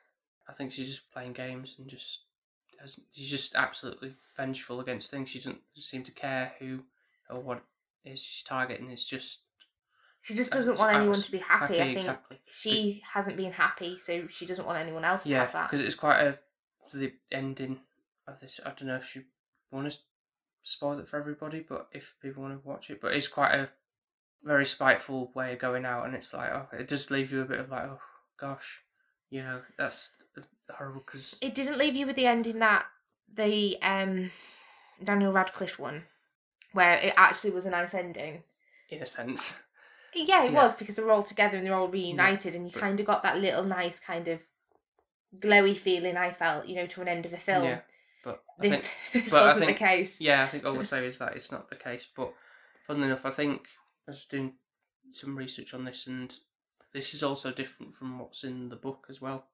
I think she's just playing games and just doesn't. She's just absolutely vengeful against things. She doesn't seem to care who or what it is she's targeting. It's just She just Uh, doesn't want anyone to be happy. I think exactly. she hasn't been happy, so she doesn't want anyone else to Yeah, have that. because it's quite a the ending of this. I don't know if you want to spoil it for everybody, but if people want to watch it, but it's quite a very spiteful way of going out, and it's like, oh, it does leave you a bit of like, oh gosh, you know, that's horrible because It didn't leave you with the ending that the um Daniel Radcliffe one, where it actually was a nice ending. in a sense, Yeah, it Yeah. was because they're all together and they're all reunited, and you but- kind of got that little nice kind of glowy feeling. I felt, you know, to an end of the film. yeah. But I This, think <laughs> this but wasn't think- the case. Yeah, I think all we'll say is that it's not the case. But funnily enough, I think I was doing some research on this, and this is also different from what's in the book as well.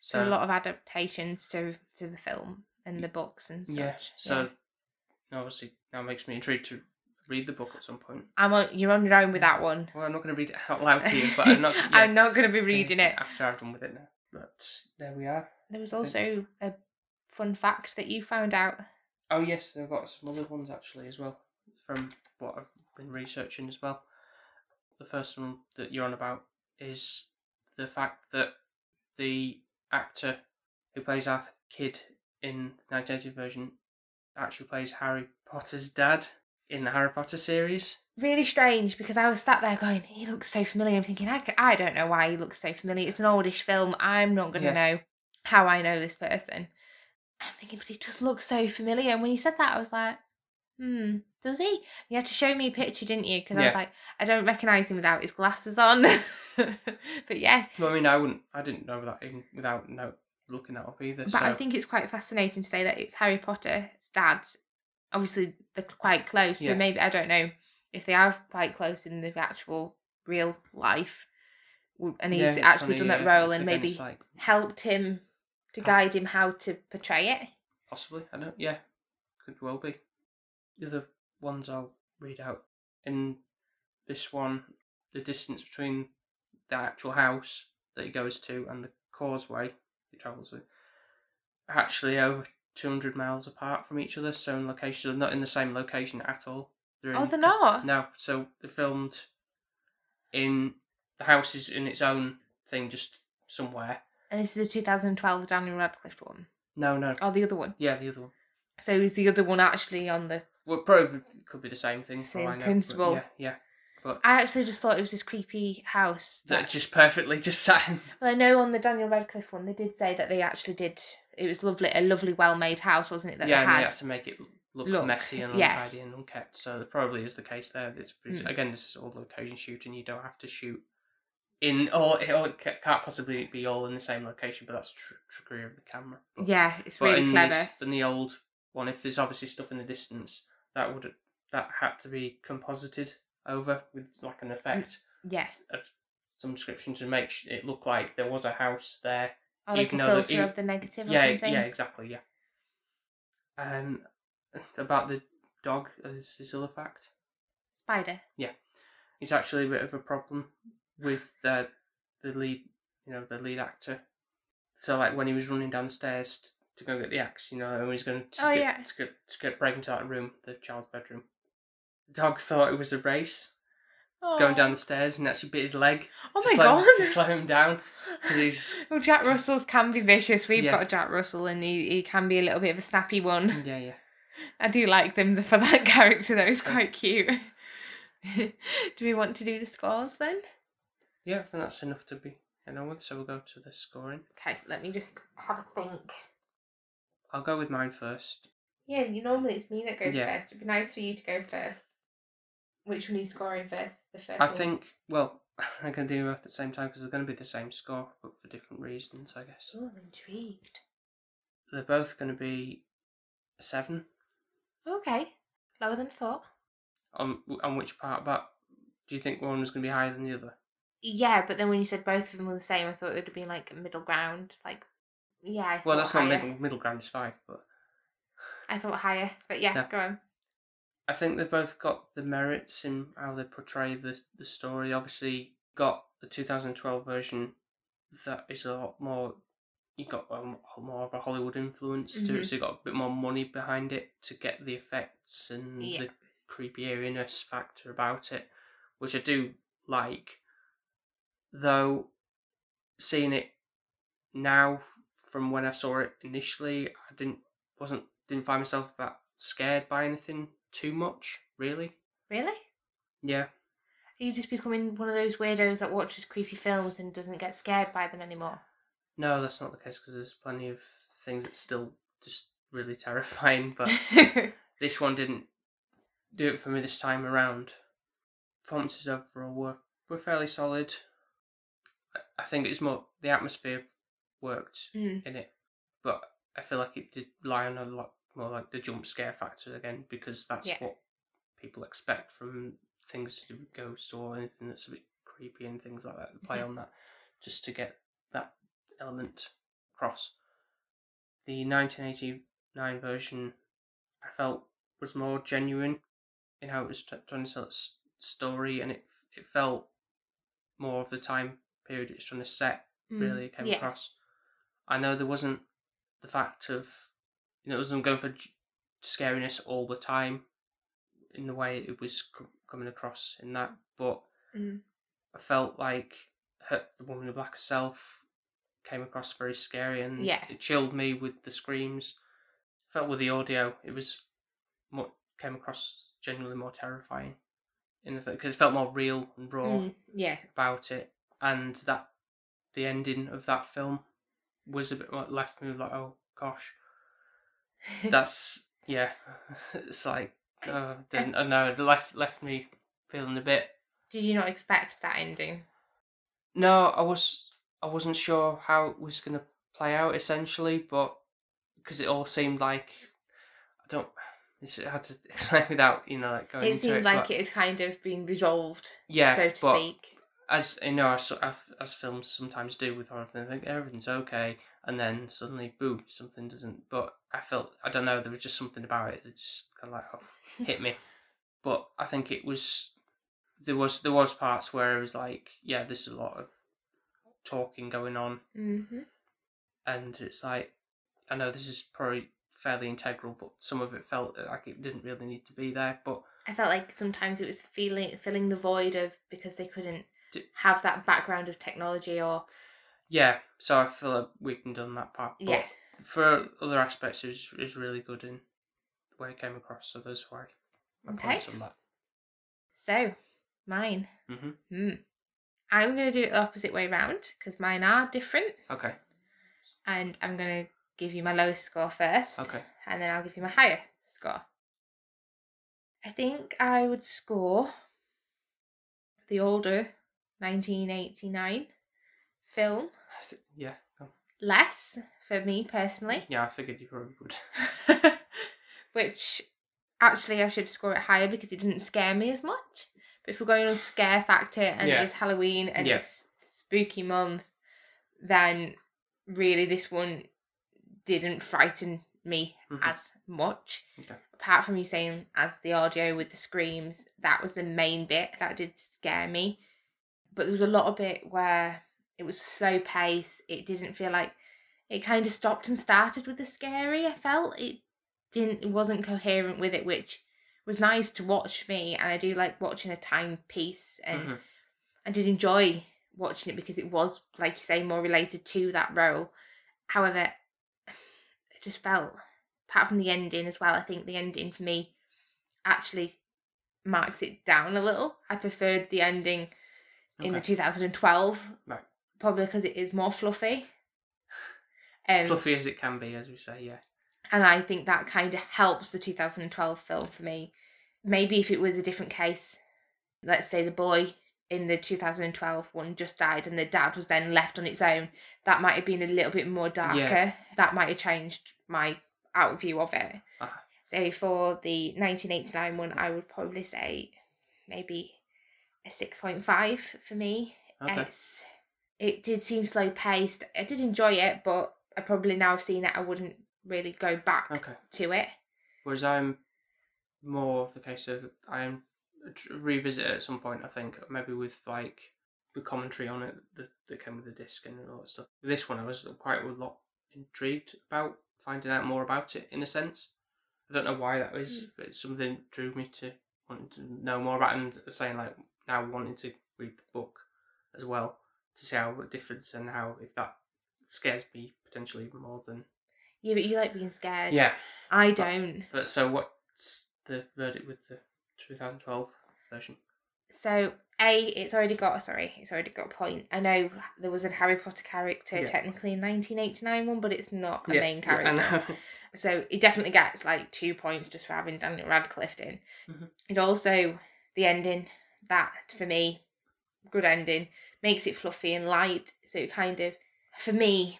So, a lot of adaptations to to the film and the books and such. yeah. So obviously now makes me intrigued to read the book at some point. I'm on, you're on your own with that one. Well, I'm not going to read it out loud to you, but I'm not. <laughs> yeah, I'm not going to be reading it. after I've done with it now. But there we are. There was also a fun facts that you found out. Oh yes, I've got some other ones actually as well from what I've been researching as well. The first one that you're on about is the fact that the actor who plays Arthur Kidd in the 1980 version actually plays Harry Potter's dad in the Harry Potter series. Really strange because I was sat there going, he looks so familiar. I'm thinking, I don't know why he looks so familiar. It's an oldish film. I'm not going to Yeah. know how I know this person. I'm thinking, but he just looks so familiar. And when you said that, I was like, hmm, does he? You had to show me a picture, didn't you? Because I was Yeah. like, I don't recognise him without his glasses on. <laughs> but yeah, Well, I mean, I wouldn't, I didn't know that even without no, looking that up either. But so I think it's quite fascinating to say that it's Harry Potter's dad. Obviously, they're quite close, so maybe I don't know if they are quite close in the actual real life, w- and he's Yeah, it's actually funny, done that yeah, role it's and again, maybe it's like, helped him to guide him how to portray it. Possibly, I don't. Yeah, could well be. The other ones I'll read out. In this one, the distance between the actual house that he goes to and the causeway he travels with are actually over 200 miles apart from each other, so in location, they're not in the same location at all. They're Oh, they're not. No, so they filmed in the house is in its own thing, just somewhere. And this is the 2012 Daniel Radcliffe one. No, no, Oh, the other one. yeah, the other one. So is the other one actually on the? Well, probably could be the same thing. for all Same I know, but principle. Yeah, yeah. But I actually just thought it was this creepy house. that That, just perfectly just sat. in- <laughs> well, I know on the Daniel Radcliffe one, they did say that they actually did. It was lovely, a lovely, well-made house, wasn't it? That yeah, they and they had. had to make it look, Look, messy and yeah. untidy and unkept. So there probably is the case there. It's, it's- Mm. again, this is all location shooting. You don't have to shoot in all. It can't possibly be all in the same location, but that's tr- trickery of the camera. But, Yeah, it's but really in clever. This, in the old one, if there's obviously stuff in the distance, that would that had to be composited over with like an effect Yeah, of some description to make it look like there was a house there or like a filter of the negative or yeah, something. yeah, exactly, yeah. Um, <laughs> about the dog is this other fact. Spider. Yeah, it's actually a bit of a problem with uh, the lead, you know, the lead actor. So like when he was running downstairs t- to go get the axe, you know, and when he's going to, Oh, get, yeah. to get to get break into that room, the child's bedroom. The dog thought it was a race going down the stairs and actually bit his leg Oh my slow, god! to slow him down he's <laughs> Well, Jack Russell's can be vicious. We've Yeah. got a Jack Russell, and he, he can be a little bit of a snappy one. yeah yeah. <laughs> I do like them for that <laughs> character, though. It's quite cute. do we want to do the scores then? Yeah, I think that's enough to be know with. So we'll go to the scoring. Okay, let me just have a think. I'll go with mine first. Yeah, you normally it's me that goes Yeah. first. It'd be nice for you to go first. Which one are you scoring first? The first I one? think, well, <laughs> I can do both at the same time because they're going to be the same score, but for different reasons, I guess. Oh, I'm intrigued. They're both going to be seven. Okay, lower than I thought. On on which part? But do you think one was going to be higher than the other? Yeah, but then when you said both of them were the same, I thought it would have been like middle ground. Like, yeah. I Well, that's not middle. Middle ground is five, but I thought higher, but yeah, Yeah. go on. I think they've both got the merits in how they portray the the story. Obviously, got the 2012 version that is a lot more. You got um, more of a Hollywood influence to Mhm. it, so you got a bit more money behind it to get the effects and Yeah. the creepy eeriness factor about it, which I do like. Though, seeing it now from when I saw it initially, I didn't wasn't didn't find myself that scared by anything too much, really. Really? Yeah. Are you just becoming one of those weirdos that watches creepy films and doesn't get scared by them anymore? No, that's not the case because there's plenty of things that still just really <laughs> terrifying, but <laughs> this one didn't do it for me this time around. Performances overall were, were fairly solid. I- think it's more the atmosphere worked Mm. in it, but I feel like it did rely on a lot more like the jump scare factor again because that's Yeah. what people expect from things to ghosts or anything that's a bit creepy and things like that. They play Mhm. on that just to get that element across. The 1989 version I felt was more genuine in how it was t- trying to tell its story, and it it felt more of the time period it's trying to set Mm. really came yeah. across. I know there wasn't the fact of you know it wasn't going for j- scariness all the time in the way it was c- coming across in that, but Mm. I felt like her, the woman in black herself came across very scary and Yeah. it chilled me with the screams. felt with the audio it was more came across genuinely more terrifying in the because it felt more real and raw Mm. Yeah. about it, and that the ending of that film was a bit what left me like, oh gosh, that's yeah, <laughs> it's like uh, <laughs> didn't I know it left left me feeling a bit. Did you not expect that ending? No, I was I wasn't sure how it was gonna play out essentially, but because it all seemed like I don't. It's hard to <laughs> explain without you know like going It seemed it. like it had kind of been resolved, yeah, so to but speak. As you know, as, as as films sometimes do with horror, they think everything's okay, and then suddenly, boom, something doesn't. But I felt I don't know, there was just something about it that just kind of like oh, <laughs> hit me. But I think it was there was there was parts where it was like, yeah, there's a lot of talking going on, Mm-hmm. and it's like I know this is probably fairly integral, but some of it felt like it didn't really need to be there. But I felt like sometimes it was feeling filling the void of because they couldn't have that background of technology or yeah, so I feel like we can done that part. But yeah. for other aspects, is was really good in the way it came across. So that's why I Okay. points on that. So mine. hmm Hmm. I'm gonna do it the opposite way round because mine are different, Okay. and I'm gonna give you my lowest score first, Okay. and then I'll give you my higher score. I think I would score the older 1989 film Yeah. oh, less for me personally. Yeah, I figured you probably would. <laughs> which actually I should score it higher because it didn't scare me as much. But if we're going on scare factor and Yeah. it's Halloween and Yeah. it's spooky month, then really this one didn't frighten me Mhm. as much. Okay. Apart from you saying as the audio with the screams, that was the main bit that did scare me. But there was a lot of it where it was slow pace. It didn't feel like it kind of stopped and started with the scary. I felt it didn't it wasn't coherent with it, which was nice to watch me. And I do like watching a timepiece, and Mhm. I did enjoy watching it because it was, like you say, more related to that role. However, it just felt, apart from the ending as well, I think the ending for me actually marks it down a little. I preferred the ending in the 2012, Right. probably because it is more fluffy. Um, Fluffy as it can be, as we say. Yeah. and I think that kind of helps the 2012 film for me. Maybe if it was a different case, let's say the boy in the 2012 one just died and the dad was then left on its own, that might have been a little bit more darker. That might have changed my out view of it. Uh-huh. So for the 1989 one, I would probably say maybe a 6.5 for me. Okay. It's, it did seem slow paced. I did enjoy it, but I probably now seen it, I wouldn't really go back Okay. to it. Whereas I'm more the case of I am revisit it at some point. I think maybe with like the commentary on it that, that came with the disc and all that stuff. This one I was quite a lot intrigued about finding out more about it in a sense. I don't know why that is, hmm. but it's something that drew me to wanting to know more about it and saying like now wanting to read the book as well to see how it differs and how if that scares me potentially even more than Yeah, but you like being scared. yeah. I don't. But so what's the verdict with the 2012 version? So A, it's already got sorry, it's already got a point. I know there was a Harry Potter character Yeah. technically in 1989 one, but it's not a Yeah, main yeah, character. I know. So it definitely gets like two points just for having Daniel Radcliffe in. Mhm. It also the ending that for me, good ending makes it fluffy and light. So it kind of for me,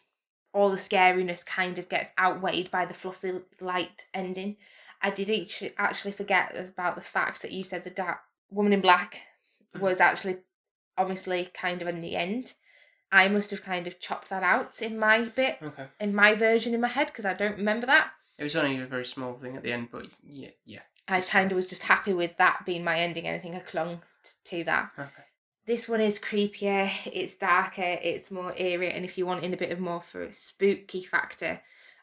all the scariness kind of gets outweighed by the fluffy light ending. I did actually forget about the fact that you said the da- woman in black Mhm. was actually obviously kind of in the end. I must have kind of chopped that out in my bit okay. in my version in my head because I don't remember that. It was only a very small thing at the end, but yeah, yeah. I kind of was just happy with that being my ending, and I think I clung to that. Okay. This one is creepier, it's darker, it's more eerie, and if you want in a bit of more for a spooky factor,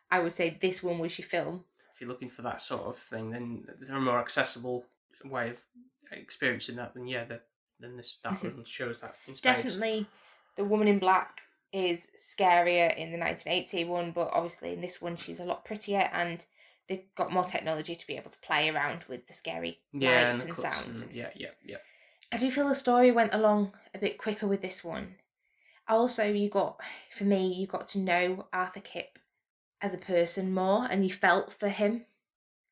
I would say this one was your film. If you're looking for that sort of thing, then there's a more accessible way of experiencing that. Then yeah, the, then this that Mhm. one shows that in. Definitely, the woman in black is scarier in the 1980 one, but obviously in this one she's a lot prettier and they've got more technology to be able to play around with the scary Yeah, lights and, cuts sounds. and- yeah, yeah, yeah. I do feel the story went along a bit quicker with this one. Also, you got, for me, you got to know Arthur Kipp as a person more and you felt for him.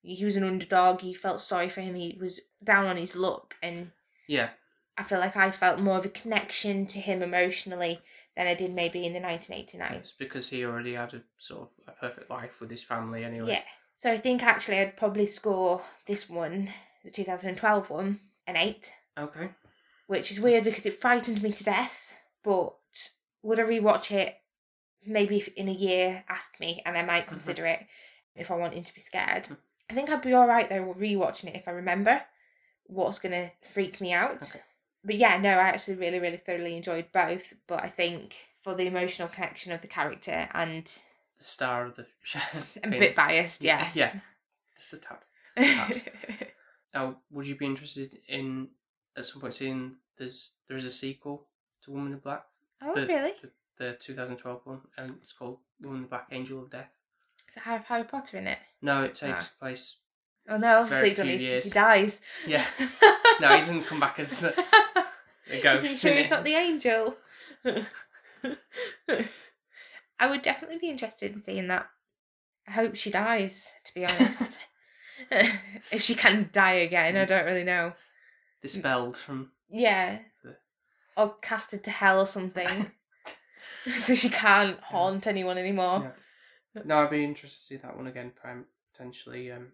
He was an underdog, you felt sorry for him, he was down on his luck, and Yeah, I feel like I felt more of a connection to him emotionally than I did maybe in the 1989. it's because he already had a sort of a perfect life with his family anyway. Yeah. So I think actually I'd probably score this one, the 2012 one, an 8. Okay. which is weird because it frightened me to death. But would I rewatch it? Maybe if in a year, ask me, and I might Mhm. consider it if I wanted to be scared. Mm. I think I'd be all right though rewatching it if I remember what's gonna freak me out. Okay. But yeah, no, I actually really, really thoroughly enjoyed both. But I think for the emotional connection of the character and The star of the <laughs> <laughs> I'm a bit biased, yeah. Yeah. Just a tad. <laughs> perhaps. Oh, would you be interested in at some point seeing there's there is a sequel to Woman in Black, oh, The- really? the, the 2012 one, and it's called Woman in Black: Angel of Death. Does it have Harry Potter in it? No, it takes place. Oh no, obviously very he few He, years. he dies. Yeah. <laughs> No, he doesn't come back as the, the <laughs> You ghost. sure in he's it. not the angel? <laughs> I would definitely be interested in seeing that. I hope she dies, to be honest. if she can die again, I mm. don't really know. Dispelled from. Yeah. The- Or casted to hell or something. <laughs> <laughs> so she can't haunt anyone anymore. No, I'd be interested to see that one again. Potentially, um,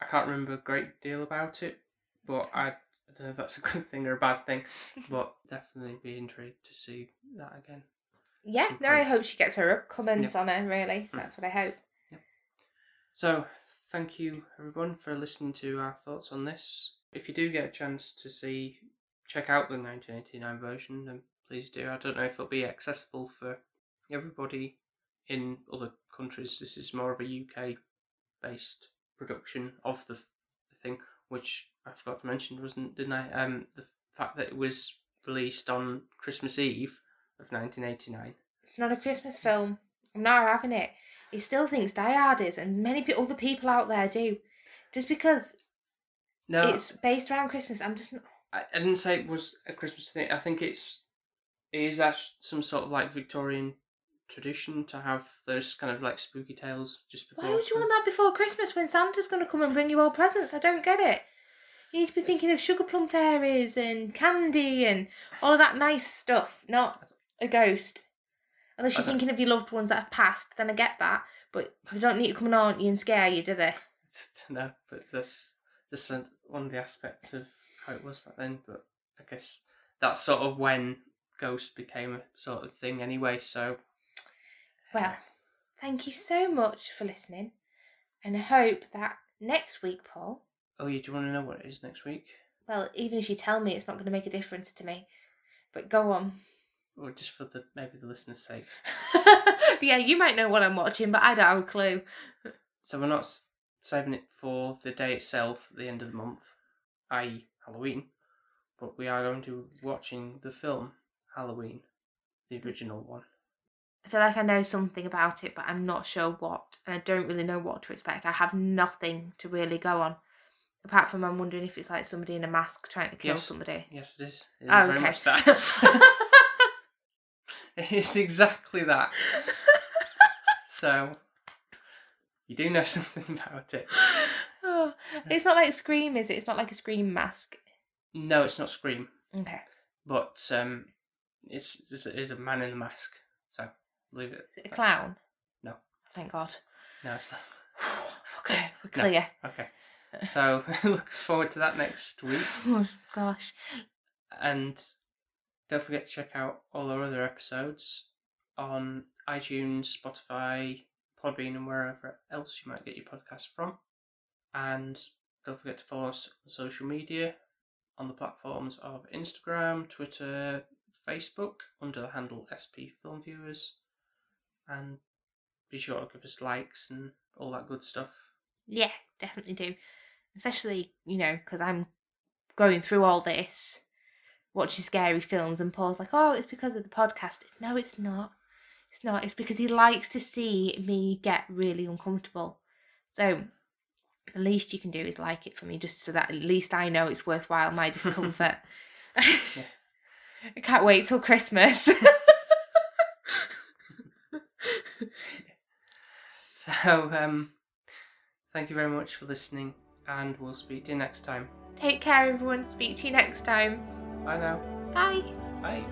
I can't remember a great deal about it, but I, I don't know if that's a good thing or a bad thing. <laughs> But definitely be intrigued to see that again. Yeah, no, I hope she gets her upcomings on her, really. That's what I hope. So, thank you everyone for listening to our thoughts on this. If you do get a chance to see, check out the 1989 version, then please do. I don't know if it'll be accessible for everybody in other countries. This is more of a UK based production of the, the thing, which I forgot to mention, wasn't didn't I? Um, the fact that it was released on Christmas Eve of 1989. It's not a Christmas film. I'm not having it. He still thinks Die Hard is, and many other people out there do. Just because No, it's based around Christmas, I'm just not. I, I didn't say it was a Christmas thing. I think it's it is actually some sort of like Victorian tradition to have those kind of like spooky tales just before. Why would you want that before Christmas when Santa's going to come and bring you all presents? I don't get it. You need to be It's- thinking of sugar plum fairies and candy and all of that nice stuff, not a ghost. Unless you're thinking of your loved ones that have passed, then I get that. But they don't need to come and haunt you and scare you, do they? <laughs> no, but that's just one of the aspects of how it was back then. But I guess that's sort of when Ghost became a sort of thing anyway. So Well, thank you so much for listening, and I hope that next week, Paul. oh, yeah, do you want to know what it is next week, Well, even if you tell me, it's not going to make a difference to me. But go on. or just for the maybe the listeners' sake? <laughs> yeah, you might know what I'm watching, but I don't have a clue. So we're not saving it for the day itself the end of the month, i.e., Halloween, but we are going to be watching the film Halloween, the original one. I feel like I know something about it, but I'm not sure what, and I don't really know what to expect. I have nothing to really go on, apart from I'm wondering if it's like somebody in a mask trying to kill Yes. somebody. Yes, it is. It is Oh, very okay. much that. <laughs> <laughs> it's exactly that. <laughs> So you do know <laughs> something about it. oh, <gasps> it's not like Scream, is it? It's not like a Scream mask. No, it's not Scream, Okay. but um, it's, it's it is a man in a mask. So leave it. Is it a clown? No. Thank God. No, it's not. <sighs> okay, we're No. clear. Okay. So <laughs> look forward to that next week. <laughs> Oh, gosh. And don't forget to check out all our other episodes on iTunes, Spotify, Podbean, and wherever else you might get your podcast from. And don't forget to follow us on social media on the platforms of Instagram, Twitter, Facebook under the handle SP Film Viewers. And be sure to give us likes and all that good stuff. Yeah, definitely do. Especially, you know, because I'm going through all this, watching scary films, and Paul's like, oh, it's because of the podcast. No, it's not. It's not. It's because he likes to see me get really uncomfortable. So, the least you can do is like it for me, just so that at least I know it's worthwhile my discomfort. <laughs> I can't wait till Christmas. <laughs> So, um, thank you very much for listening, and we'll speak to you next time. Take care, everyone. Speak to you next time. Bye now. Bye. Bye.